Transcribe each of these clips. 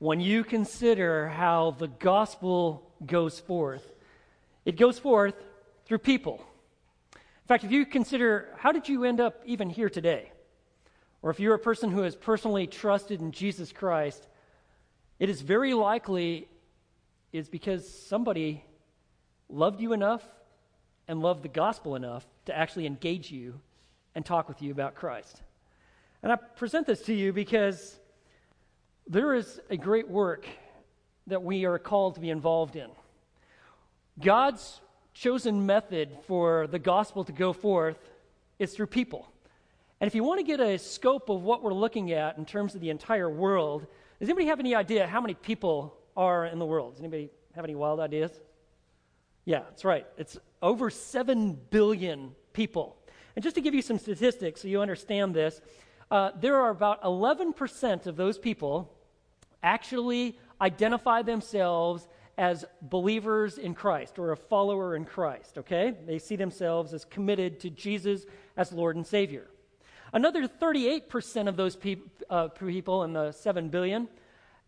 when you consider how the gospel goes forth. It goes forth through people. In fact, if you consider how did you end up even here today? Or if you're a person who has personally trusted in Jesus Christ, it is very likely is because somebody loved you enough and loved the gospel enough to actually engage you and talk with you about Christ. And I present this to you because there is a great work that we are called to be involved in. God's chosen method for the gospel to go forth is through people. And if you want to get a scope of what we're looking at in terms of the entire world, does anybody have any idea how many people are in the world? Does anybody have any wild ideas? Yeah, that's right. It's over 7 billion people. And just to give you some statistics so you understand this, uh, there are about 11% of those people actually identify themselves as believers in Christ or a follower in Christ, okay? They see themselves as committed to Jesus as Lord and Savior. Another 38% of those uh, people in the 7 billion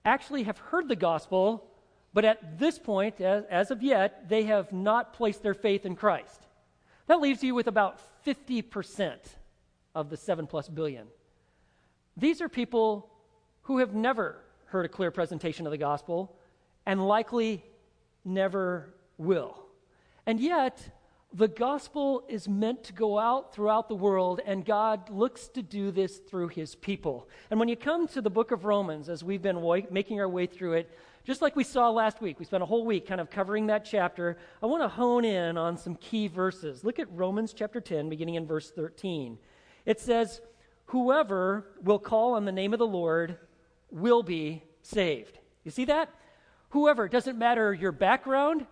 actually have heard the gospel, but at this point, as, as of yet, they have not placed their faith in Christ. That leaves you with about 50% of the 7 plus billion. These are people who have never heard a clear presentation of the gospel and likely never will. And yet, the gospel is meant to go out throughout the world, and God looks to do this through his people. And when you come to the book of Romans, as we've been wa- making our way through it, just like we saw last week, we spent a whole week kind of covering that chapter. I want to hone in on some key verses. Look at Romans chapter 10, beginning in verse 13. It says, Whoever will call on the name of the Lord will be saved. You see that? Whoever, doesn't matter your background,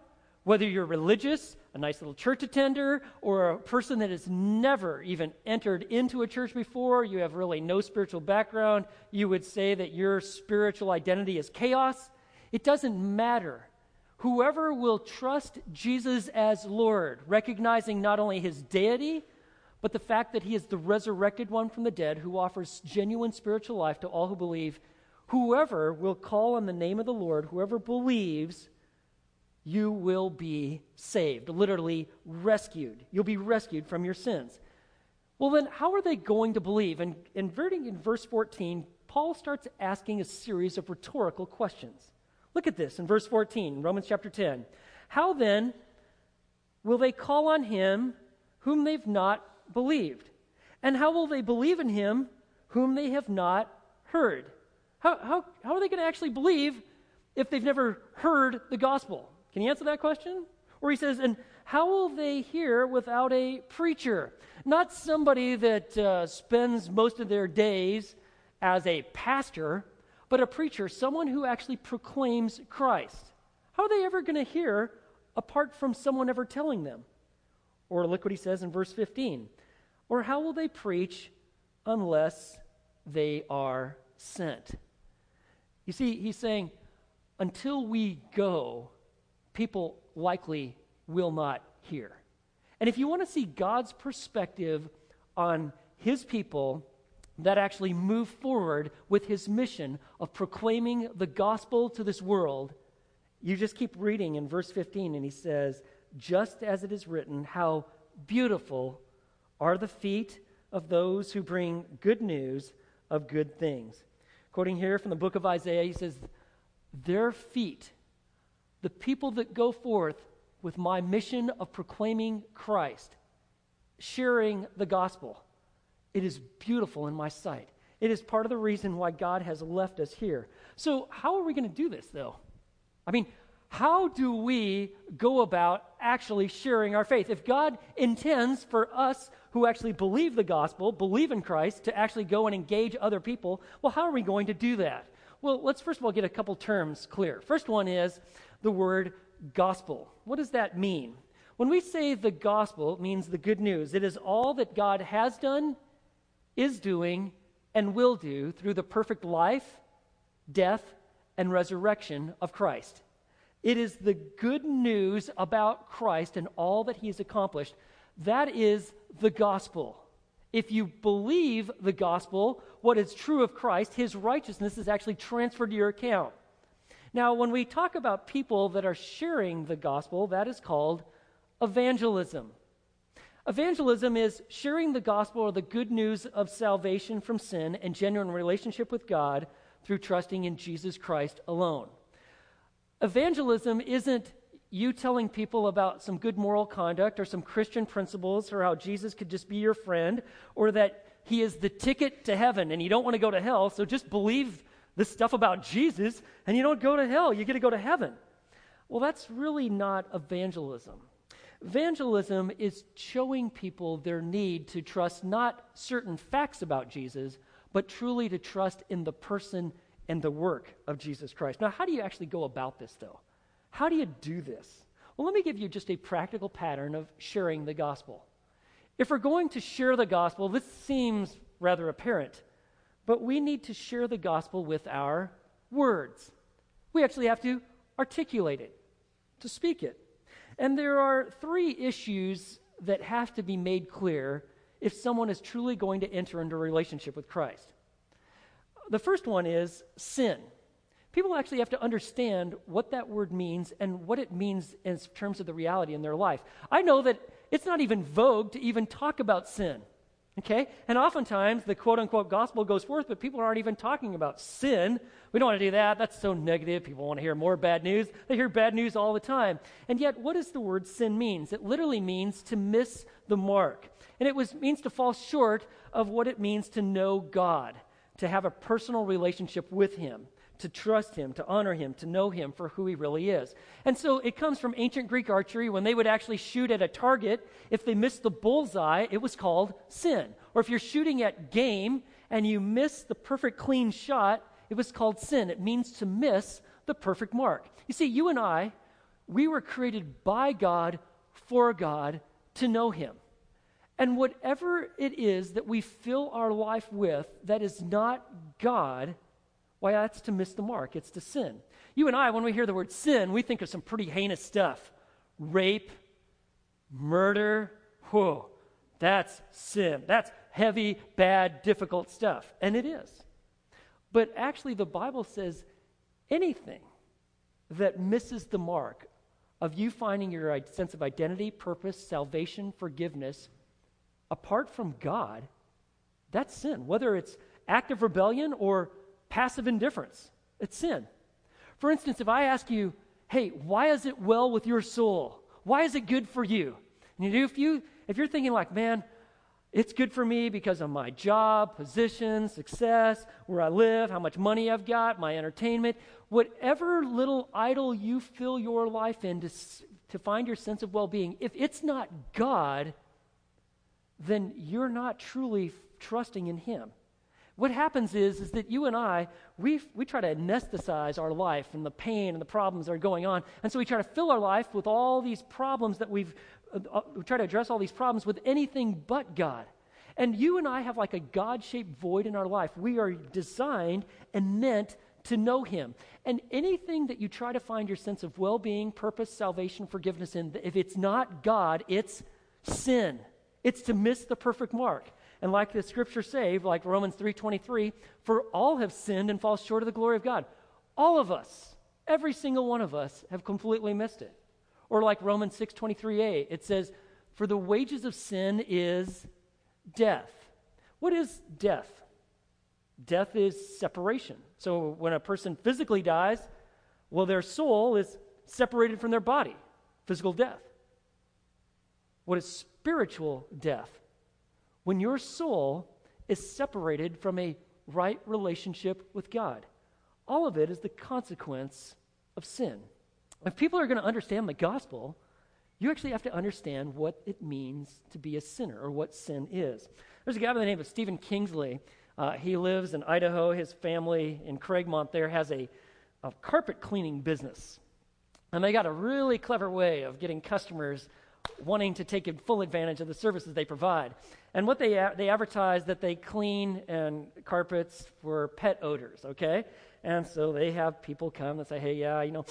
whether you're religious, a nice little church attender, or a person that has never even entered into a church before, you have really no spiritual background, you would say that your spiritual identity is chaos. It doesn't matter. Whoever will trust Jesus as Lord, recognizing not only his deity, but the fact that he is the resurrected one from the dead who offers genuine spiritual life to all who believe, whoever will call on the name of the Lord, whoever believes, you will be saved, literally rescued. You'll be rescued from your sins. Well, then, how are they going to believe? And inverting in verse 14, Paul starts asking a series of rhetorical questions. Look at this in verse 14, Romans chapter 10. How then will they call on him whom they've not believed? And how will they believe in him whom they have not heard? How, how, how are they going to actually believe if they've never heard the gospel? Can you answer that question? Or he says, and how will they hear without a preacher? Not somebody that uh, spends most of their days as a pastor, but a preacher, someone who actually proclaims Christ. How are they ever going to hear apart from someone ever telling them? Or look what he says in verse 15. Or how will they preach unless they are sent? You see, he's saying, until we go, people likely will not hear. And if you want to see God's perspective on his people that actually move forward with his mission of proclaiming the gospel to this world, you just keep reading in verse 15, and he says, Just as it is written, how beautiful are the feet of those who bring good news of good things. Quoting here from the book of Isaiah, he says, Their feet, the people that go forth with my mission of proclaiming Christ, sharing the gospel, it is beautiful in my sight. It is part of the reason why God has left us here. So, how are we going to do this, though? I mean, how do we go about actually sharing our faith? If God intends for us who actually believe the gospel, believe in Christ, to actually go and engage other people, well, how are we going to do that? Well, let's first of all get a couple terms clear. First one is the word gospel. What does that mean? When we say the gospel, it means the good news. It is all that God has done, is doing, and will do through the perfect life, death, and resurrection of Christ. It is the good news about Christ and all that he has accomplished. That is the gospel. If you believe the gospel, what is true of Christ, his righteousness is actually transferred to your account. Now, when we talk about people that are sharing the gospel, that is called evangelism. Evangelism is sharing the gospel or the good news of salvation from sin and genuine relationship with God through trusting in Jesus Christ alone. Evangelism isn't you telling people about some good moral conduct or some Christian principles or how Jesus could just be your friend or that he is the ticket to heaven and you don't want to go to hell, so just believe this stuff about Jesus and you don't go to hell. You get to go to heaven. Well, that's really not evangelism. Evangelism is showing people their need to trust not certain facts about Jesus, but truly to trust in the person and the work of Jesus Christ. Now, how do you actually go about this, though? How do you do this? Well, let me give you just a practical pattern of sharing the gospel. If we're going to share the gospel, this seems rather apparent, but we need to share the gospel with our words. We actually have to articulate it, to speak it. And there are three issues that have to be made clear if someone is truly going to enter into a relationship with Christ. The first one is sin. People actually have to understand what that word means and what it means in terms of the reality in their life. I know that it's not even vogue to even talk about sin. Okay? And oftentimes the quote unquote gospel goes forth, but people aren't even talking about sin. We don't want to do that. That's so negative. People want to hear more bad news. They hear bad news all the time. And yet, what does the word sin means? It literally means to miss the mark. And it was, means to fall short of what it means to know God, to have a personal relationship with Him to trust him, to honor him, to know him for who he really is. And so it comes from ancient Greek archery when they would actually shoot at a target. If they missed the bullseye, it was called sin. Or if you're shooting at game and you miss the perfect clean shot, it was called sin. It means to miss the perfect mark. You see, you and I, we were created by God, for God, to know him. And whatever it is that we fill our life with that is not God, why, that's to miss the mark. It's to sin. You and I, when we hear the word sin, we think of some pretty heinous stuff rape, murder. Whoa, that's sin. That's heavy, bad, difficult stuff. And it is. But actually, the Bible says anything that misses the mark of you finding your sense of identity, purpose, salvation, forgiveness apart from God, that's sin. Whether it's active rebellion or passive indifference. It's sin. For instance, if I ask you, hey, why is it well with your soul? Why is it good for you? And you, if you if you're thinking like, man, it's good for me because of my job, position, success, where I live, how much money I've got, my entertainment, whatever little idol you fill your life in to, to find your sense of well being, if it's not God, then you're not truly trusting in Him what happens is, is that you and I, we, we try to anesthetize our life and the pain and the problems that are going on. And so we try to fill our life with all these problems that we've, uh, uh, we try to address all these problems with anything but God. And you and I have like a God shaped void in our life. We are designed and meant to know Him. And anything that you try to find your sense of well being, purpose, salvation, forgiveness in, if it's not God, it's sin. It's to miss the perfect mark. And like the scripture say, like Romans 3:23, for all have sinned and fall short of the glory of God. All of us, every single one of us have completely missed it. Or like Romans 6:23a, it says, for the wages of sin is death. What is death? Death is separation. So when a person physically dies, well, their soul is separated from their body, physical death. What is spiritual death? when your soul is separated from a right relationship with God. All of it is the consequence of sin. If people are going to understand the gospel, you actually have to understand what it means to be a sinner or what sin is. There's a guy by the name of Stephen Kingsley. Uh, he lives in Idaho. His family in Craigmont there has a, a carpet cleaning business. And they got a really clever way of getting customers wanting to take full advantage of the services they provide. And what they, they advertise that they clean and carpets for pet odors, okay? And so they have people come and say, hey, yeah, you know,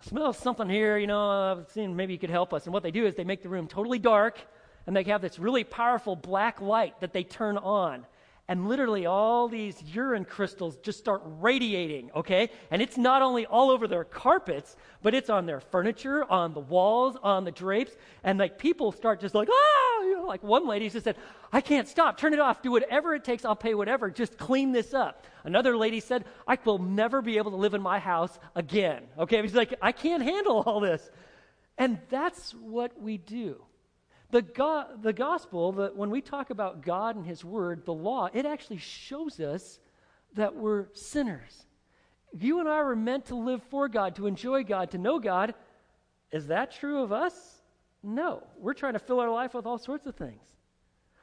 smell something here, you know, I've seen maybe you could help us. And what they do is they make the room totally dark and they have this really powerful black light that they turn on. And literally all these urine crystals just start radiating, okay? And it's not only all over their carpets, but it's on their furniture, on the walls, on the drapes, and like people start just like, ah, you know, like one lady just said, I can't stop, turn it off, do whatever it takes, I'll pay whatever, just clean this up. Another lady said, I will never be able to live in my house again, okay? She's like, I can't handle all this. And that's what we do. The, go- the gospel, the, when we talk about God and His Word, the law, it actually shows us that we're sinners. You and I were meant to live for God, to enjoy God, to know God. Is that true of us? No. We're trying to fill our life with all sorts of things.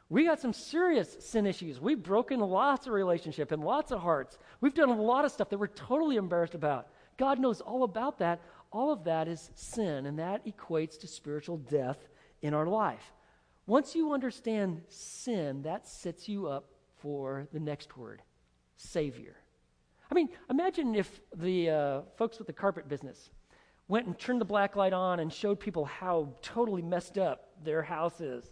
We got some serious sin issues. We've broken lots of relationship and lots of hearts. We've done a lot of stuff that we're totally embarrassed about. God knows all about that. All of that is sin, and that equates to spiritual death in our life. Once you understand sin, that sets you up for the next word Savior. I mean, imagine if the uh, folks with the carpet business went and turned the black light on and showed people how totally messed up their house is.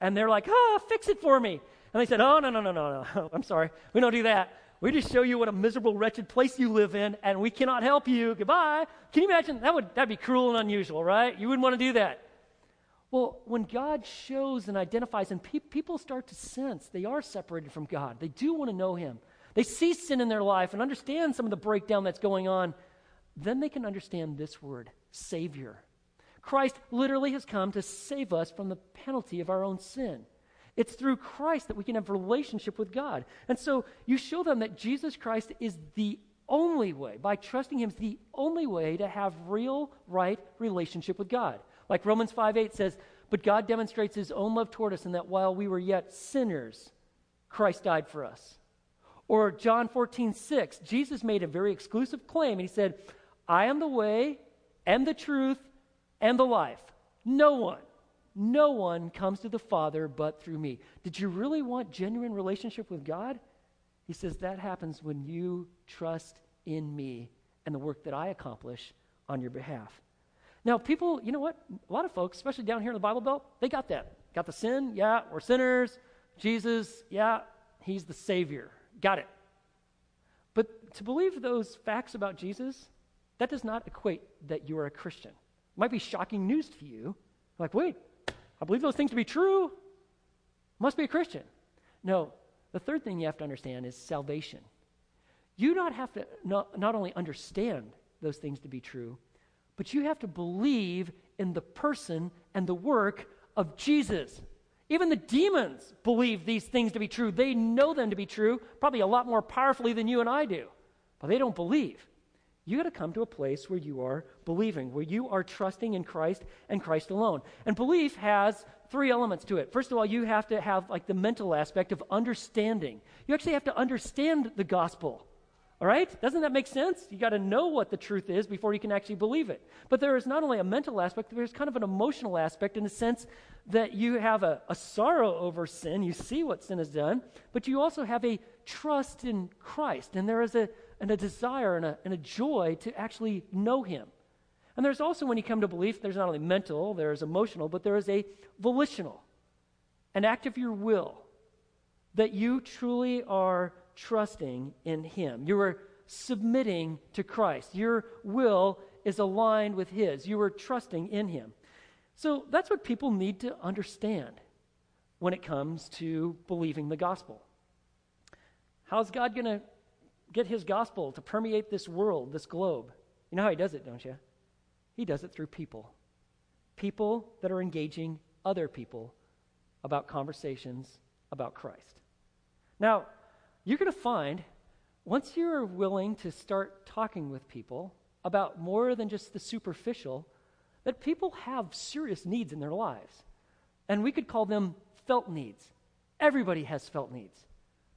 And they're like, oh, fix it for me. And they said, oh, no, no, no, no, no. I'm sorry. We don't do that. We just show you what a miserable, wretched place you live in, and we cannot help you. Goodbye. Can you imagine? That would that'd be cruel and unusual, right? You wouldn't want to do that. Well, when God shows and identifies, and pe- people start to sense they are separated from God, they do want to know Him. They see sin in their life and understand some of the breakdown that's going on. Then they can understand this word, Savior. Christ literally has come to save us from the penalty of our own sin. It's through Christ that we can have relationship with God. And so you show them that Jesus Christ is the only way, by trusting Him, is the only way to have real, right relationship with God. Like Romans 5 8 says, But God demonstrates his own love toward us in that while we were yet sinners, Christ died for us. Or John 14 6, Jesus made a very exclusive claim, and he said, I am the way and the truth and the life. No one, no one comes to the Father but through me. Did you really want genuine relationship with God? He says that happens when you trust in me and the work that I accomplish on your behalf. Now, people, you know what? A lot of folks, especially down here in the Bible Belt, they got that. Got the sin? Yeah, we're sinners. Jesus, yeah, he's the Savior. Got it. But to believe those facts about Jesus, that does not equate that you are a Christian. It might be shocking news to you. Like, wait, I believe those things to be true. Must be a Christian. No, the third thing you have to understand is salvation. You not have to not, not only understand those things to be true, but you have to believe in the person and the work of Jesus. Even the demons believe these things to be true. They know them to be true, probably a lot more powerfully than you and I do, but they don't believe. You got to come to a place where you are believing, where you are trusting in Christ and Christ alone. And belief has three elements to it. First of all, you have to have like the mental aspect of understanding. You actually have to understand the gospel. All right? Doesn't that make sense? You got to know what the truth is before you can actually believe it. But there is not only a mental aspect, there's kind of an emotional aspect in the sense that you have a, a sorrow over sin. You see what sin has done, but you also have a trust in Christ. And there is a, and a desire and a, and a joy to actually know Him. And there's also, when you come to belief, there's not only mental, there's emotional, but there is a volitional, an act of your will that you truly are trusting in Him. You are submitting to Christ. Your will is aligned with His. You are trusting in Him. So that's what people need to understand when it comes to believing the gospel. How's God going to get His gospel to permeate this world, this globe? You know how He does it, don't you? He does it through people. People that are engaging other people about conversations about Christ. Now, you're going to find once you're willing to start talking with people about more than just the superficial, that people have serious needs in their lives. And we could call them felt needs. Everybody has felt needs.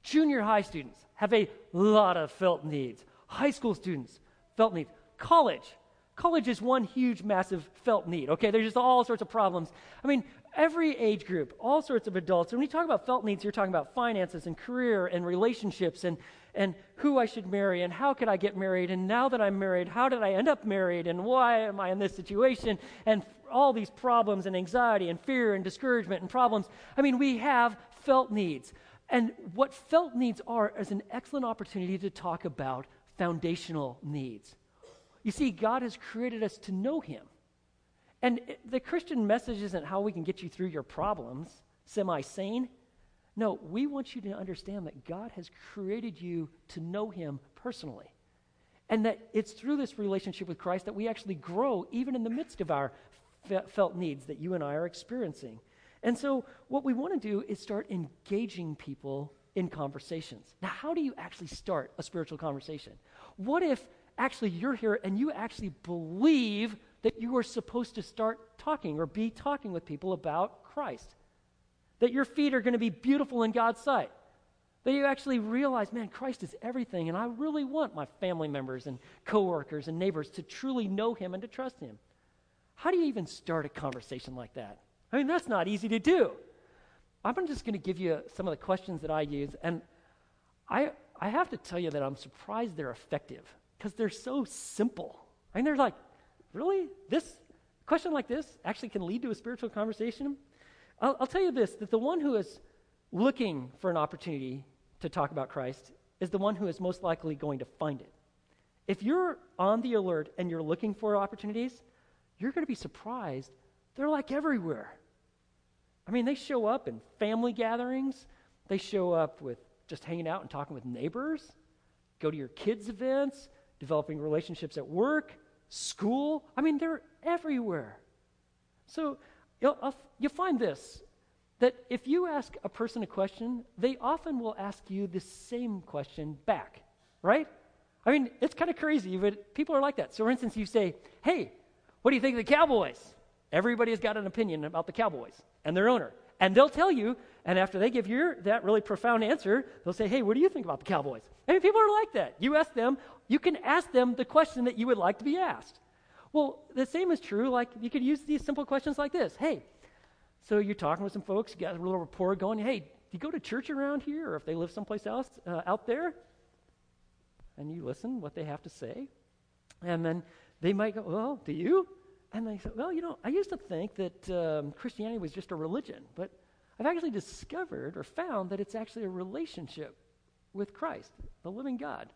Junior high students have a lot of felt needs. High school students, felt needs. College, college is one huge, massive felt need. Okay, there's just all sorts of problems. I mean, every age group, all sorts of adults. When you talk about felt needs, you're talking about finances and career and relationships and, and who I should marry and how could I get married. And now that I'm married, how did I end up married and why am I in this situation? And all these problems and anxiety and fear and discouragement and problems. I mean, we have felt needs. And what felt needs are is an excellent opportunity to talk about foundational needs. You see, God has created us to know Him. And the Christian message isn't how we can get you through your problems, semi sane. No, we want you to understand that God has created you to know Him personally. And that it's through this relationship with Christ that we actually grow, even in the midst of our felt needs that you and I are experiencing. And so, what we want to do is start engaging people in conversations. Now, how do you actually start a spiritual conversation? What if actually you're here and you actually believe that you are supposed to start talking or be talking with people about Christ? That your feet are going to be beautiful in God's sight? That you actually realize, man, Christ is everything, and I really want my family members and coworkers and neighbors to truly know Him and to trust Him. How do you even start a conversation like that? I mean, that's not easy to do. I'm just going to give you some of the questions that I use, and I, I have to tell you that I'm surprised they're effective because they're so simple. I mean, they're like, really? This question like this actually can lead to a spiritual conversation? I'll, I'll tell you this that the one who is looking for an opportunity to talk about Christ is the one who is most likely going to find it. If you're on the alert and you're looking for opportunities, you're going to be surprised. They're like everywhere. I mean, they show up in family gatherings, they show up with just hanging out and talking with neighbors, go to your kids' events, developing relationships at work, school. I mean, they're everywhere. So you'll, uh, you'll find this that if you ask a person a question, they often will ask you the same question back, right? I mean, it's kind of crazy, but people are like that. So, for instance, you say, Hey, what do you think of the Cowboys? Everybody has got an opinion about the Cowboys and their owner. And they'll tell you, and after they give you that really profound answer, they'll say, Hey, what do you think about the Cowboys? I mean, people are like that. You ask them, you can ask them the question that you would like to be asked. Well, the same is true. Like, you could use these simple questions like this Hey, so you're talking with some folks, you got a little rapport going. Hey, do you go to church around here, or if they live someplace else uh, out there? And you listen what they have to say. And then they might go, Well, do you? And they say, well, you know, I used to think that um, Christianity was just a religion, but I've actually discovered or found that it's actually a relationship with Christ, the living God.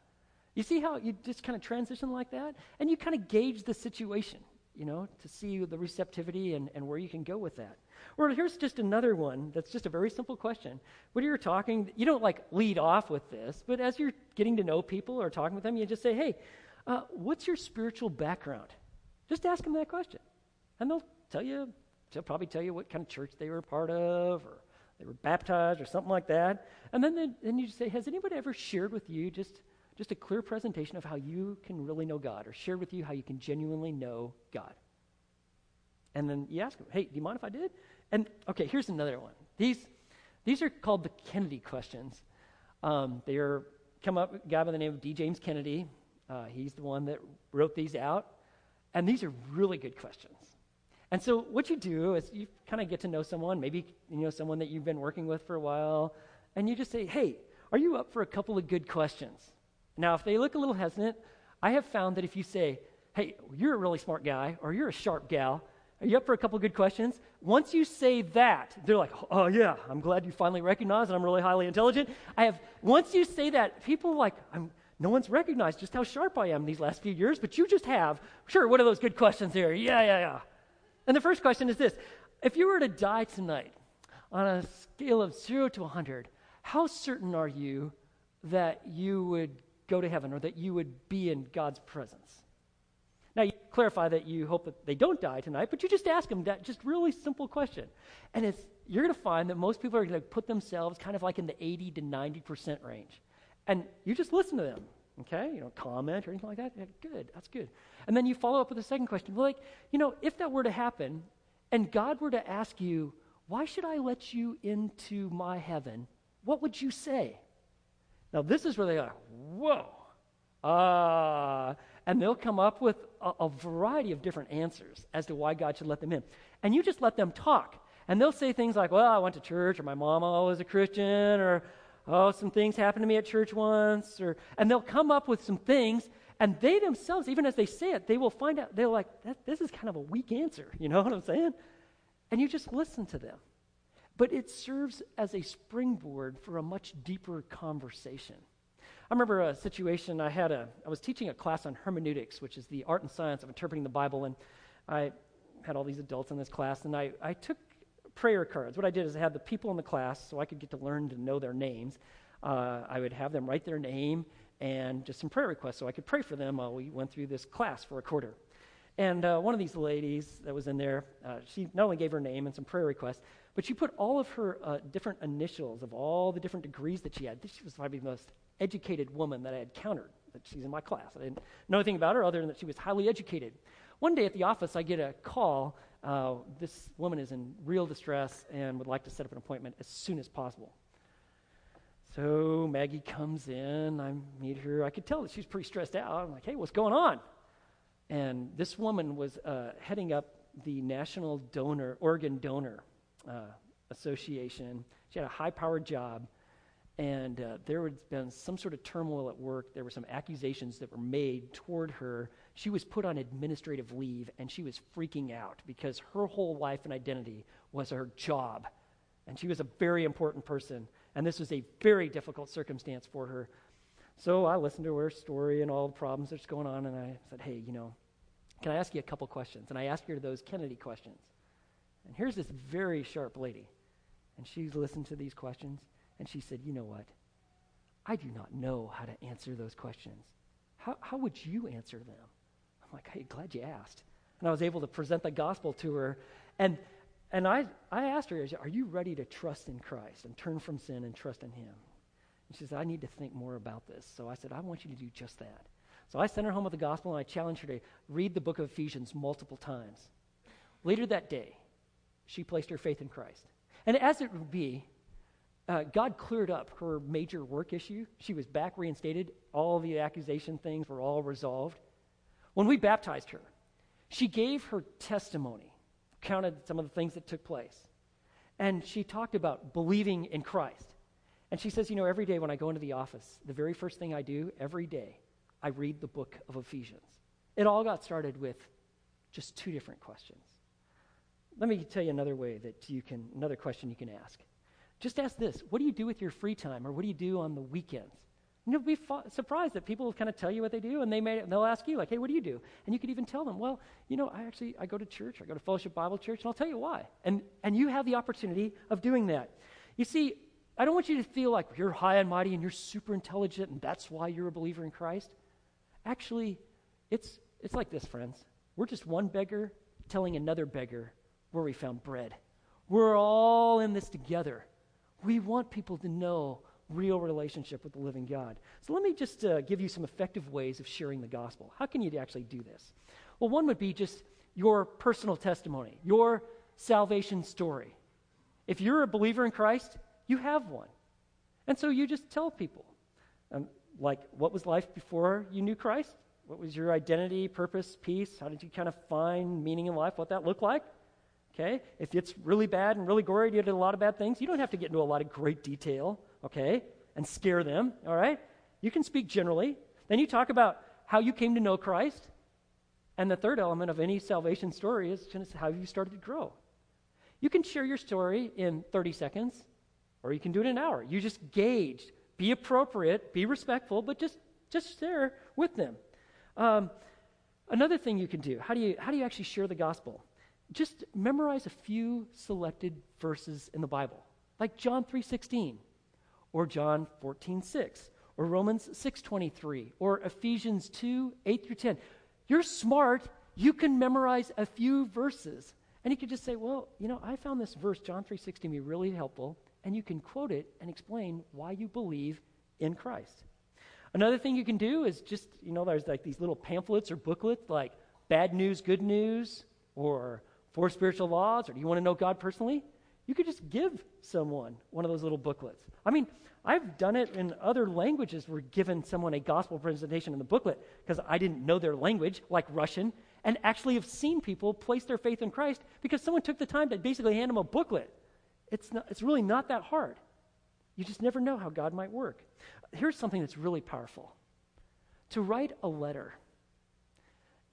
You see how you just kind of transition like that? And you kind of gauge the situation, you know, to see the receptivity and, and where you can go with that. Or here's just another one that's just a very simple question. When you're talking, you don't like lead off with this, but as you're getting to know people or talking with them, you just say, hey, uh, what's your spiritual background? Just ask them that question. And they'll tell you, they'll probably tell you what kind of church they were a part of or they were baptized or something like that. And then, then you say, Has anybody ever shared with you just, just a clear presentation of how you can really know God or shared with you how you can genuinely know God? And then you ask them, Hey, do you mind if I did? And okay, here's another one. These, these are called the Kennedy questions. Um, they are come up, a guy by the name of D. James Kennedy. Uh, he's the one that wrote these out. And these are really good questions. And so what you do is you kind of get to know someone, maybe you know someone that you've been working with for a while, and you just say, "Hey, are you up for a couple of good questions?" Now, if they look a little hesitant, I have found that if you say, "Hey, you're a really smart guy," or "You're a sharp gal," are you up for a couple of good questions? Once you say that, they're like, "Oh yeah, I'm glad you finally recognize that I'm really highly intelligent." I have once you say that, people like, "I'm no one's recognized just how sharp I am these last few years, but you just have. Sure, what are those good questions here? Yeah, yeah, yeah. And the first question is this If you were to die tonight on a scale of zero to 100, how certain are you that you would go to heaven or that you would be in God's presence? Now, you clarify that you hope that they don't die tonight, but you just ask them that just really simple question. And it's, you're going to find that most people are going to put themselves kind of like in the 80 to 90% range. And you just listen to them, okay? You don't comment or anything like that. Yeah, good, that's good. And then you follow up with a second question. Like, you know, if that were to happen and God were to ask you, why should I let you into my heaven? What would you say? Now, this is where they are, whoa. Uh, and they'll come up with a, a variety of different answers as to why God should let them in. And you just let them talk. And they'll say things like, well, I went to church, or my mama was a Christian, or oh, some things happened to me at church once, or, and they'll come up with some things, and they themselves, even as they say it, they will find out, they're like, this is kind of a weak answer. You know what I'm saying? And you just listen to them. but it serves as a springboard for a much deeper conversation. I remember a situation I had a I was teaching a class on hermeneutics, which is the art and science of interpreting the Bible, and I had all these adults in this class, and I, I took prayer cards. What I did is I had the people in the class so I could get to learn to know their names. Uh, I would have them write their name and just some prayer requests so I could pray for them while we went through this class for a quarter. And uh, one of these ladies that was in there, uh, she not only gave her name and some prayer requests, but she put all of her uh, different initials of all the different degrees that she had. She was probably the most educated woman that I had encountered. That she's in my class. I didn't know anything about her other than that she was highly educated. One day at the office, I get a call. Uh, this woman is in real distress and would like to set up an appointment as soon as possible. So Maggie comes in. I meet her. I could tell that she's pretty stressed out. I'm like, hey, what's going on? And this woman was uh, heading up the National Donor Organ Donor uh, Association. She had a high-powered job, and uh, there had been some sort of turmoil at work. There were some accusations that were made toward her. She was put on administrative leave, and she was freaking out because her whole life and identity was her job, and she was a very important person. And this was a very difficult circumstance for her. So I listened to her story and all the problems that's going on, and I said, hey, you know, can I ask you a couple questions? And I asked her those Kennedy questions. And here's this very sharp lady. And she listened to these questions, and she said, You know what? I do not know how to answer those questions. How, how would you answer them? I'm like, Hey, glad you asked. And I was able to present the gospel to her. And, and I, I asked her, Are you ready to trust in Christ and turn from sin and trust in Him? And she said, I need to think more about this. So I said, I want you to do just that. So I sent her home with the gospel and I challenged her to read the book of Ephesians multiple times. Later that day, she placed her faith in Christ. And as it would be, uh, God cleared up her major work issue. She was back reinstated. All the accusation things were all resolved. When we baptized her, she gave her testimony, counted some of the things that took place. And she talked about believing in Christ. And she says, You know, every day when I go into the office, the very first thing I do every day I read the book of Ephesians. It all got started with just two different questions. Let me tell you another way that you can, another question you can ask. Just ask this What do you do with your free time, or what do you do on the weekends? And you'll be fa- surprised that people will kind of tell you what they do, and they may, they'll ask you, like, hey, what do you do? And you could even tell them, well, you know, I actually, I go to church, I go to Fellowship Bible Church, and I'll tell you why. And, and you have the opportunity of doing that. You see, I don't want you to feel like you're high and mighty and you're super intelligent, and that's why you're a believer in Christ. Actually, it's, it's like this, friends. We're just one beggar telling another beggar where we found bread. We're all in this together. We want people to know real relationship with the living God. So let me just uh, give you some effective ways of sharing the gospel. How can you actually do this? Well, one would be just your personal testimony, your salvation story. If you're a believer in Christ, you have one. And so you just tell people. Um, like what was life before you knew Christ? What was your identity, purpose, peace? How did you kind of find meaning in life? What that looked like? Okay? If it's really bad and really gory, you did a lot of bad things, you don't have to get into a lot of great detail, okay? And scare them, all right? You can speak generally. Then you talk about how you came to know Christ. And the third element of any salvation story is how you started to grow. You can share your story in 30 seconds, or you can do it in an hour. You just gauge be appropriate, be respectful, but just, just share with them. Um, another thing you can do how do you, how do you actually share the gospel? Just memorize a few selected verses in the Bible, like John 3.16 or John 14.6 or Romans 6.23 or Ephesians 2, 8 through 10. You're smart. You can memorize a few verses. And you could just say, well, you know, I found this verse, John 3.16, to be really helpful and you can quote it and explain why you believe in Christ. Another thing you can do is just, you know, there's like these little pamphlets or booklets like bad news, good news, or four spiritual laws, or do you want to know God personally? You could just give someone one of those little booklets. I mean, I've done it in other languages. We're given someone a gospel presentation in the booklet because I didn't know their language, like Russian, and actually have seen people place their faith in Christ because someone took the time to basically hand them a booklet. It's, not, it's really not that hard. You just never know how God might work. Here's something that's really powerful to write a letter.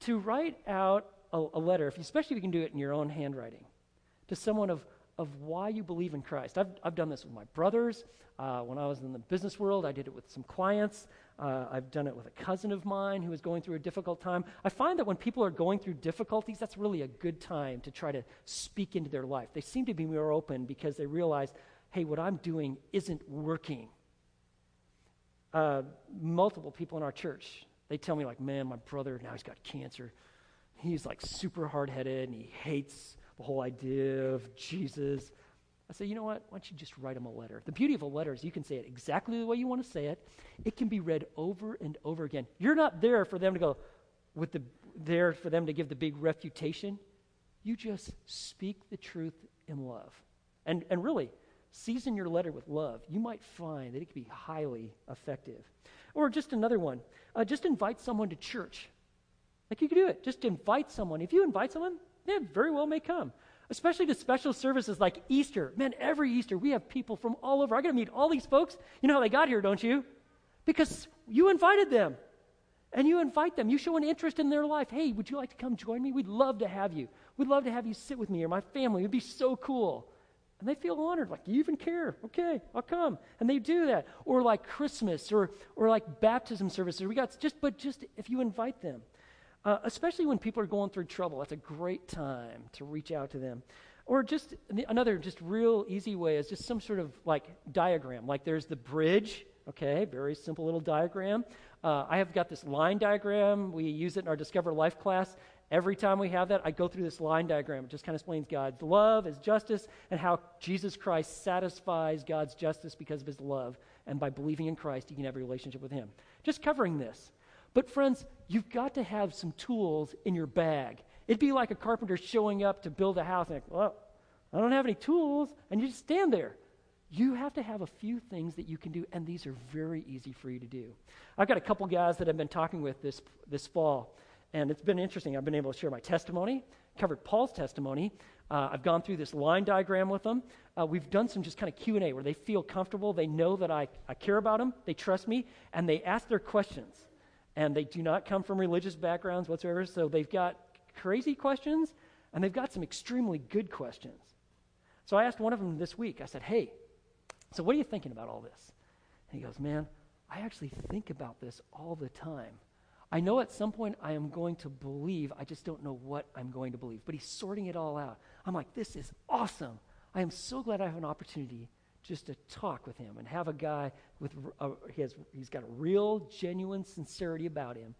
To write out a, a letter, if, especially if you can do it in your own handwriting, to someone of, of why you believe in Christ. I've, I've done this with my brothers. Uh, when I was in the business world, I did it with some clients. Uh, I've done it with a cousin of mine who was going through a difficult time. I find that when people are going through difficulties, that's really a good time to try to speak into their life. They seem to be more open because they realize, hey, what I'm doing isn't working. Uh, multiple people in our church, they tell me, like, man, my brother, now he's got cancer. He's like super hard headed and he hates the whole idea of Jesus. I say, you know what? Why don't you just write them a letter? The beauty of a letter is you can say it exactly the way you want to say it. It can be read over and over again. You're not there for them to go with the there for them to give the big refutation. You just speak the truth in love. And and really, season your letter with love. You might find that it can be highly effective. Or just another one. Uh, just invite someone to church. Like you can do it. Just invite someone. If you invite someone, they very well may come especially to special services like Easter. Man, every Easter we have people from all over. I got to meet all these folks. You know how they got here, don't you? Because you invited them. And you invite them. You show an interest in their life. Hey, would you like to come join me? We'd love to have you. We'd love to have you sit with me or my family. It would be so cool. And they feel honored, like, you even care. Okay, I'll come. And they do that. Or like Christmas or, or like baptism services. We got just, but just if you invite them. Uh, especially when people are going through trouble. That's a great time to reach out to them. Or just another just real easy way is just some sort of like diagram. Like there's the bridge, okay, very simple little diagram. Uh, I have got this line diagram. We use it in our Discover Life class. Every time we have that, I go through this line diagram. It just kind of explains God's love, His justice, and how Jesus Christ satisfies God's justice because of His love. And by believing in Christ, you can have a relationship with Him. Just covering this. But, friends, you've got to have some tools in your bag. It'd be like a carpenter showing up to build a house and, like, well, I don't have any tools, and you just stand there. You have to have a few things that you can do, and these are very easy for you to do. I've got a couple guys that I've been talking with this, this fall, and it's been interesting. I've been able to share my testimony, covered Paul's testimony. Uh, I've gone through this line diagram with them. Uh, we've done some just kind of Q&A where they feel comfortable. They know that I, I care about them. They trust me, and they ask their questions and they do not come from religious backgrounds whatsoever. So they've got crazy questions, and they've got some extremely good questions. So I asked one of them this week, I said, Hey, so what are you thinking about all this? And he goes, Man, I actually think about this all the time. I know at some point I am going to believe, I just don't know what I'm going to believe. But he's sorting it all out. I'm like, This is awesome. I am so glad I have an opportunity just to talk with him and have a guy with a, he has, he's got a real genuine sincerity about him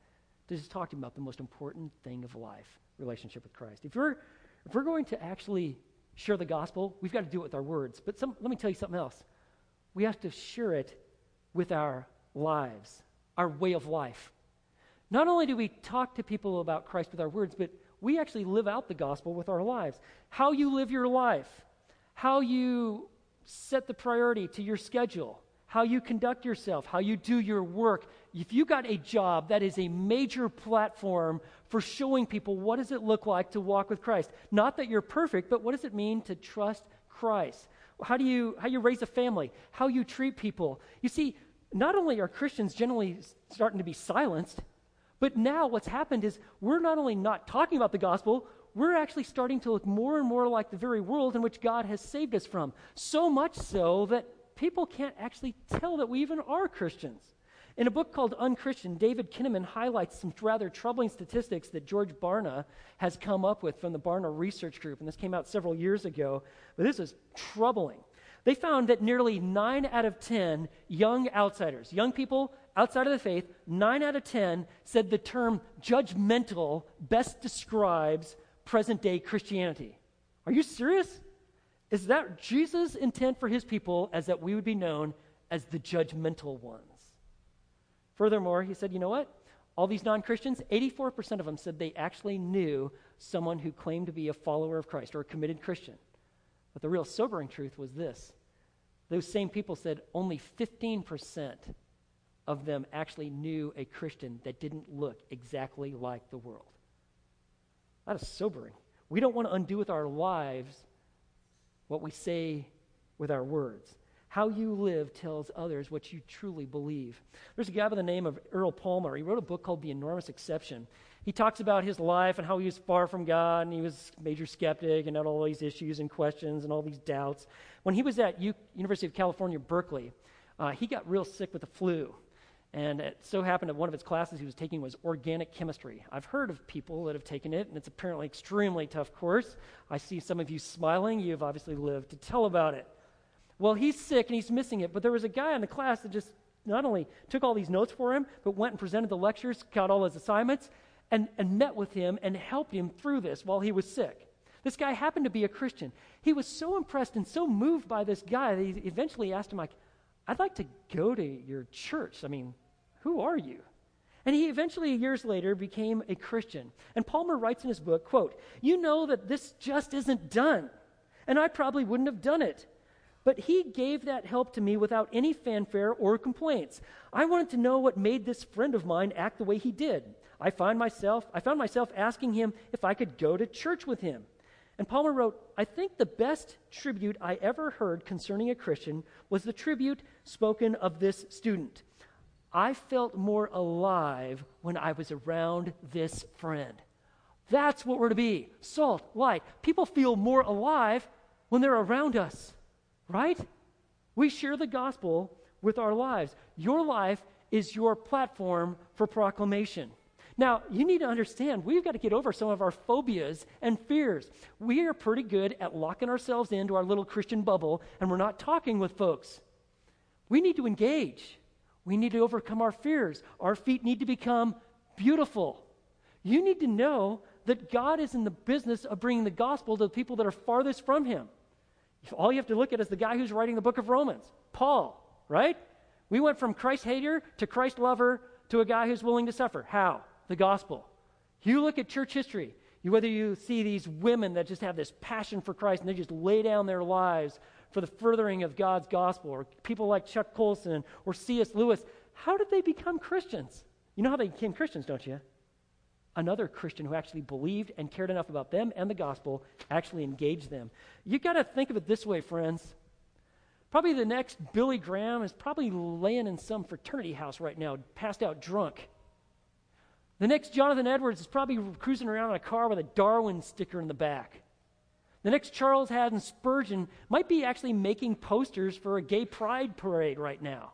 to just talk to him about the most important thing of life relationship with christ. If we're if we're going to actually share the gospel we've got to do it with our words. But some, let me tell you something else. We have to share it with our lives our way of life. Not only do we talk to people about christ with our words but we actually live out the gospel with our lives. How you live your life how you set the priority to your schedule, how you conduct yourself, how you do your work. If you got a job, that is a major platform for showing people what does it look like to walk with Christ. Not that you're perfect, but what does it mean to trust Christ? How do you how you raise a family, how you treat people. You see, not only are Christians generally starting to be silenced, but now what's happened is we're not only not talking about the gospel, we're actually starting to look more and more like the very world in which God has saved us from. So much so that people can't actually tell that we even are Christians. In a book called Unchristian, David Kinnaman highlights some rather troubling statistics that George Barna has come up with from the Barna Research Group. And this came out several years ago, but this is troubling. They found that nearly 9 out of 10 young outsiders, young people outside of the faith, 9 out of 10 said the term judgmental best describes present day Christianity. Are you serious? Is that Jesus' intent for his people as that we would be known as the judgmental ones? Furthermore, he said, you know what? All these non Christians, 84% of them said they actually knew someone who claimed to be a follower of Christ or a committed Christian. But the real sobering truth was this those same people said only 15% of them actually knew a Christian that didn't look exactly like the world. That is sobering. We don't want to undo with our lives what we say with our words. How you live tells others what you truly believe. There's a guy by the name of Earl Palmer. He wrote a book called The Enormous Exception. he talks about his life and how he was far from God and he was major skeptic and had all these issues and questions and all these doubts. When he was at U- University of California, Berkeley, uh, he got real sick with the flu. And it so happened that one of his classes he was taking was organic chemistry. I've heard of people that have taken it, and it's apparently extremely tough course. I see some of you smiling. You've obviously lived to tell about it. Well, he's sick and he's missing it, but there was a guy in the class that just not only took all these notes for him, but went and presented the lectures, got all his assignments, and, and met with him and helped him through this while he was sick. This guy happened to be a Christian. He was so impressed and so moved by this guy that he eventually asked him, like, I'd like to go to your church. I mean, who are you? And he eventually, years later, became a Christian. And Palmer writes in his book, quote, You know that this just isn't done, and I probably wouldn't have done it. But he gave that help to me without any fanfare or complaints. I wanted to know what made this friend of mine act the way he did. I find myself, I found myself asking him if I could go to church with him. And Palmer wrote, I think the best tribute I ever heard concerning a Christian was the tribute spoken of this student. I felt more alive when I was around this friend. That's what we're to be salt, light. People feel more alive when they're around us, right? We share the gospel with our lives. Your life is your platform for proclamation. Now, you need to understand, we've got to get over some of our phobias and fears. We are pretty good at locking ourselves into our little Christian bubble, and we're not talking with folks. We need to engage. We need to overcome our fears. Our feet need to become beautiful. You need to know that God is in the business of bringing the gospel to the people that are farthest from Him. All you have to look at is the guy who's writing the book of Romans, Paul, right? We went from Christ hater to Christ lover to a guy who's willing to suffer. How? The gospel. You look at church history, you, whether you see these women that just have this passion for Christ and they just lay down their lives for the furthering of God's gospel, or people like Chuck Colson or C.S. Lewis, how did they become Christians? You know how they became Christians, don't you? Another Christian who actually believed and cared enough about them and the gospel actually engaged them. You've got to think of it this way, friends. Probably the next Billy Graham is probably laying in some fraternity house right now, passed out drunk. The next Jonathan Edwards is probably cruising around in a car with a Darwin sticker in the back. The next Charles Haddon Spurgeon might be actually making posters for a gay pride parade right now.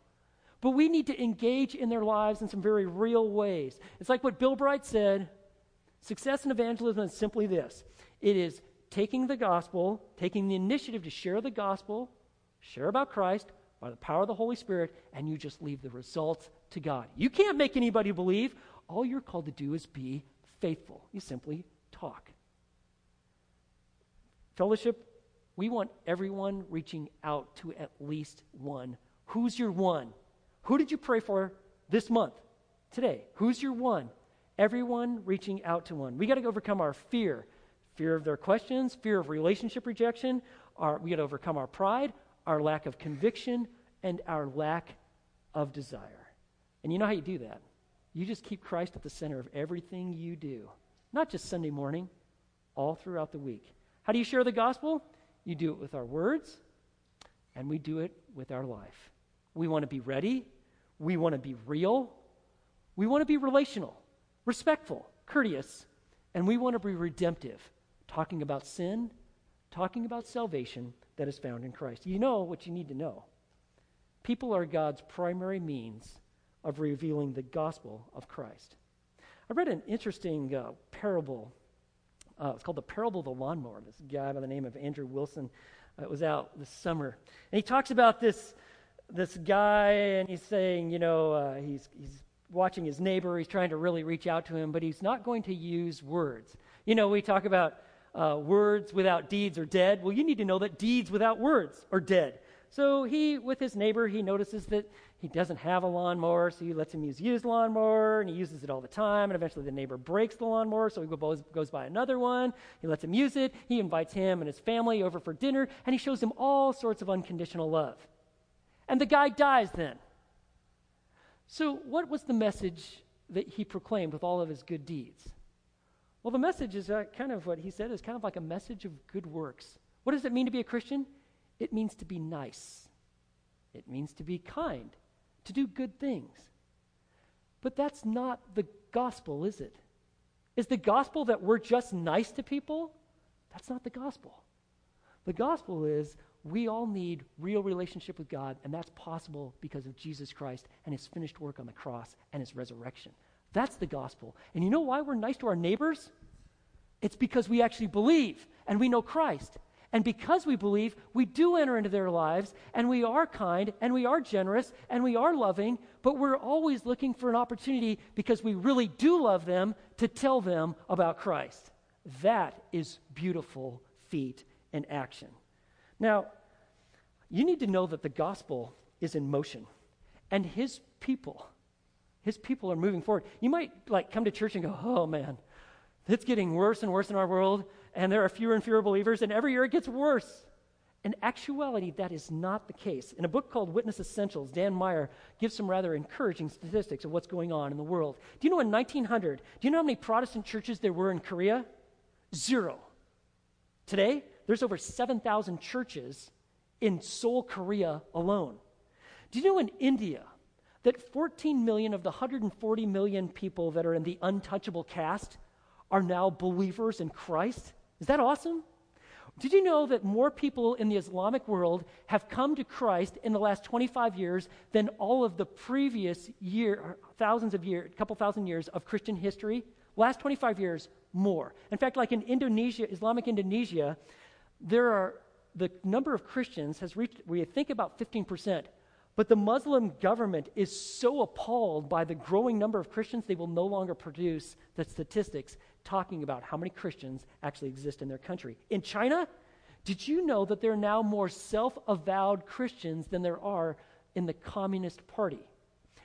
But we need to engage in their lives in some very real ways. It's like what Bill Bright said success in evangelism is simply this it is taking the gospel, taking the initiative to share the gospel, share about Christ by the power of the Holy Spirit, and you just leave the results to God. You can't make anybody believe all you're called to do is be faithful. You simply talk. Fellowship, we want everyone reaching out to at least one. Who's your one? Who did you pray for this month, today? Who's your one? Everyone reaching out to one. We got to overcome our fear fear of their questions, fear of relationship rejection. Our, we got to overcome our pride, our lack of conviction, and our lack of desire. And you know how you do that? You just keep Christ at the center of everything you do, not just Sunday morning, all throughout the week. How do you share the gospel? You do it with our words, and we do it with our life. We want to be ready, we want to be real, we want to be relational, respectful, courteous, and we want to be redemptive, talking about sin, talking about salvation that is found in Christ. You know what you need to know. People are God's primary means of revealing the gospel of Christ. I read an interesting uh, parable. Uh, it's called the Parable of the Lawnmower. This guy by the name of Andrew Wilson uh, was out this summer. And he talks about this, this guy, and he's saying, you know, uh, he's, he's watching his neighbor. He's trying to really reach out to him, but he's not going to use words. You know, we talk about uh, words without deeds are dead. Well, you need to know that deeds without words are dead. So he, with his neighbor, he notices that he doesn't have a lawnmower, so he lets him use his lawnmower, and he uses it all the time. And eventually, the neighbor breaks the lawnmower, so he goes, goes by another one. He lets him use it. He invites him and his family over for dinner, and he shows him all sorts of unconditional love. And the guy dies then. So, what was the message that he proclaimed with all of his good deeds? Well, the message is uh, kind of what he said is kind of like a message of good works. What does it mean to be a Christian? It means to be nice, it means to be kind, to do good things. But that's not the gospel, is it? Is the gospel that we're just nice to people? That's not the gospel. The gospel is we all need real relationship with God, and that's possible because of Jesus Christ and his finished work on the cross and his resurrection. That's the gospel. And you know why we're nice to our neighbors? It's because we actually believe and we know Christ. And because we believe, we do enter into their lives, and we are kind, and we are generous, and we are loving, but we're always looking for an opportunity because we really do love them to tell them about Christ. That is beautiful feet in action. Now, you need to know that the gospel is in motion, and his people, his people are moving forward. You might like come to church and go, "Oh man, it's getting worse and worse in our world and there are fewer and fewer believers, and every year it gets worse. In actuality, that is not the case. In a book called Witness Essentials, Dan Meyer gives some rather encouraging statistics of what's going on in the world. Do you know in 1900, do you know how many Protestant churches there were in Korea? Zero. Today, there's over 7,000 churches in Seoul, Korea alone. Do you know in India that 14 million of the 140 million people that are in the untouchable caste are now believers in Christ? Is that awesome? Did you know that more people in the Islamic world have come to Christ in the last 25 years than all of the previous year, thousands of years, couple thousand years of Christian history? Last 25 years, more. In fact, like in Indonesia, Islamic Indonesia, there are the number of Christians has reached, we think about 15%. But the Muslim government is so appalled by the growing number of Christians, they will no longer produce the statistics talking about how many Christians actually exist in their country. In China, did you know that there are now more self avowed Christians than there are in the Communist Party?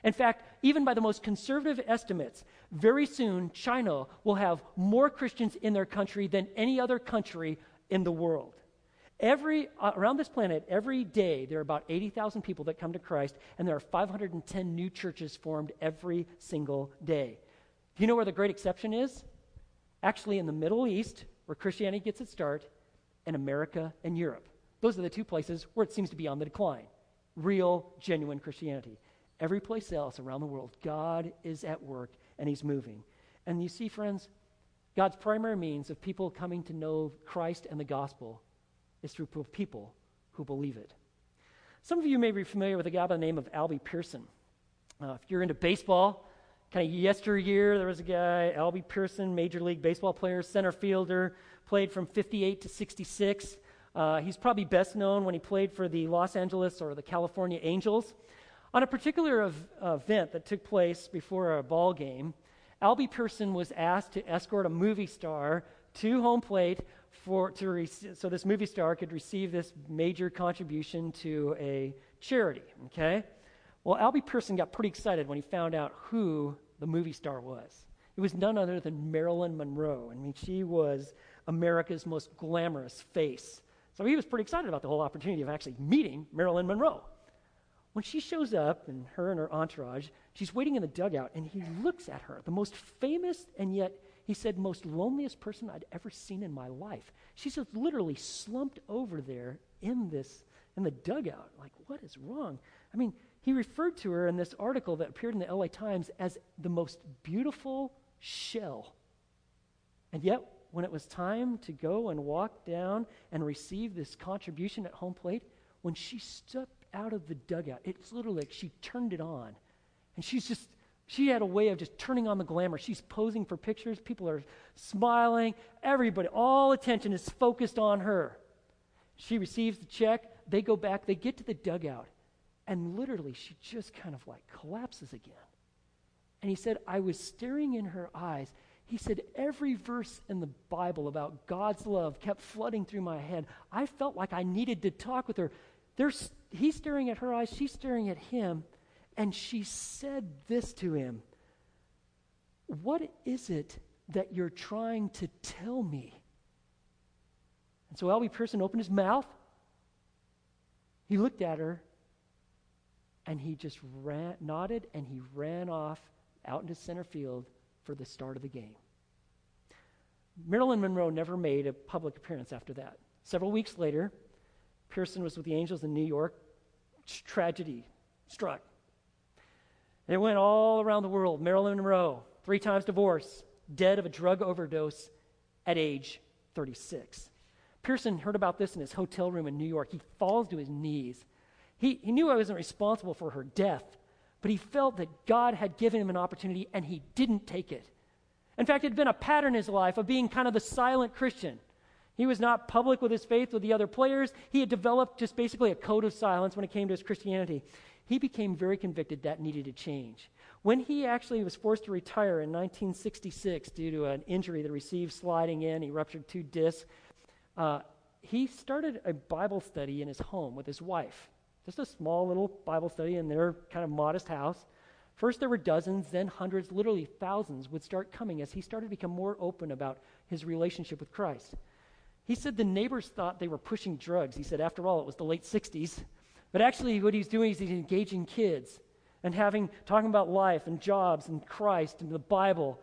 In fact, even by the most conservative estimates, very soon China will have more Christians in their country than any other country in the world. Every, uh, around this planet, every day, there are about 80,000 people that come to Christ, and there are 510 new churches formed every single day. Do you know where the great exception is? Actually, in the Middle East, where Christianity gets its start, and America and Europe. Those are the two places where it seems to be on the decline. Real, genuine Christianity. Every place else around the world, God is at work and He's moving. And you see, friends, God's primary means of people coming to know Christ and the gospel is through people who believe it. Some of you may be familiar with a guy by the name of Albie Pearson. Uh, if you're into baseball, kind of yesteryear, there was a guy, Albie Pearson, Major League Baseball player, center fielder, played from 58 to 66. Uh, he's probably best known when he played for the Los Angeles or the California Angels. On a particular ev- event that took place before a ball game, Albie Pearson was asked to escort a movie star to home plate for, to re- so this movie star could receive this major contribution to a charity. Okay? Well, Albie Pearson got pretty excited when he found out who the movie star was. It was none other than Marilyn Monroe. I mean, she was America's most glamorous face. So he was pretty excited about the whole opportunity of actually meeting Marilyn Monroe. When she shows up, and her and her entourage, she's waiting in the dugout, and he looks at her, the most famous and yet he said, most loneliest person I'd ever seen in my life. She's just literally slumped over there in this, in the dugout. Like, what is wrong? I mean, he referred to her in this article that appeared in the LA Times as the most beautiful shell. And yet, when it was time to go and walk down and receive this contribution at home plate, when she stepped out of the dugout, it's literally like she turned it on. And she's just she had a way of just turning on the glamour. She's posing for pictures. People are smiling. Everybody, all attention is focused on her. She receives the check. They go back. They get to the dugout. And literally, she just kind of like collapses again. And he said, I was staring in her eyes. He said, every verse in the Bible about God's love kept flooding through my head. I felt like I needed to talk with her. There's, he's staring at her eyes. She's staring at him. And she said this to him What is it that you're trying to tell me? And so Albie Pearson opened his mouth. He looked at her and he just ran, nodded and he ran off out into center field for the start of the game. Marilyn Monroe never made a public appearance after that. Several weeks later, Pearson was with the Angels in New York. Tragedy struck. It went all around the world. Marilyn Monroe, three times divorced, dead of a drug overdose at age 36. Pearson heard about this in his hotel room in New York. He falls to his knees. He, he knew I wasn't responsible for her death, but he felt that God had given him an opportunity and he didn't take it. In fact, it had been a pattern in his life of being kind of the silent Christian. He was not public with his faith with the other players. He had developed just basically a code of silence when it came to his Christianity. He became very convicted that needed to change. When he actually was forced to retire in 1966 due to an injury that he received sliding in, he ruptured two discs, uh, he started a Bible study in his home with his wife. Just a small little Bible study in their kind of modest house. First, there were dozens, then hundreds, literally thousands would start coming as he started to become more open about his relationship with Christ. He said the neighbors thought they were pushing drugs. He said, after all, it was the late 60s. But actually, what he's doing is he's engaging kids and having talking about life and jobs and Christ and the Bible.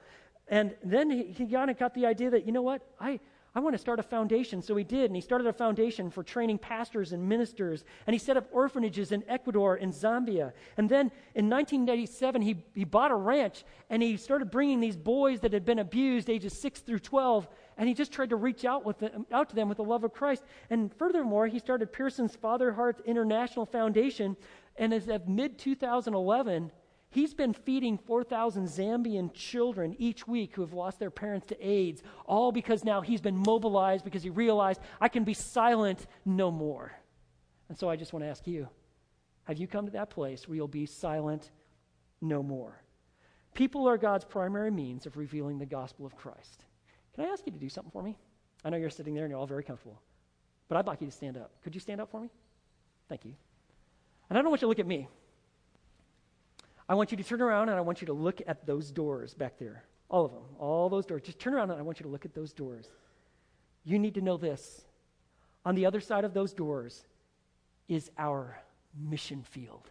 And then he, he kind of got the idea that, you know what, I, I want to start a foundation. So he did, and he started a foundation for training pastors and ministers. And he set up orphanages in Ecuador and Zambia. And then in 1997, he, he bought a ranch and he started bringing these boys that had been abused, ages 6 through 12, and he just tried to reach out, with them, out to them with the love of Christ. And furthermore, he started Pearson's Father Heart International Foundation. And as of mid 2011, He's been feeding 4,000 Zambian children each week who have lost their parents to AIDS, all because now he's been mobilized because he realized I can be silent no more. And so I just want to ask you have you come to that place where you'll be silent no more? People are God's primary means of revealing the gospel of Christ. Can I ask you to do something for me? I know you're sitting there and you're all very comfortable, but I'd like you to stand up. Could you stand up for me? Thank you. And I don't want you to look at me. I want you to turn around and I want you to look at those doors back there. All of them, all those doors. Just turn around and I want you to look at those doors. You need to know this. On the other side of those doors is our mission field.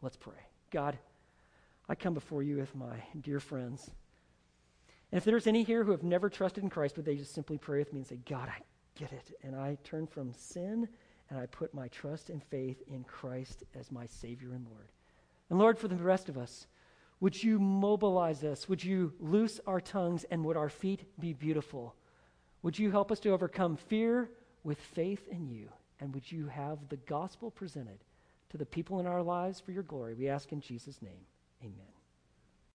Let's pray. God, I come before you with my dear friends. And if there's any here who have never trusted in Christ, would they just simply pray with me and say, God, I get it. And I turn from sin and I put my trust and faith in Christ as my Savior and Lord. And Lord, for the rest of us, would you mobilize us? Would you loose our tongues and would our feet be beautiful? Would you help us to overcome fear with faith in you? And would you have the gospel presented to the people in our lives for your glory? We ask in Jesus' name. Amen.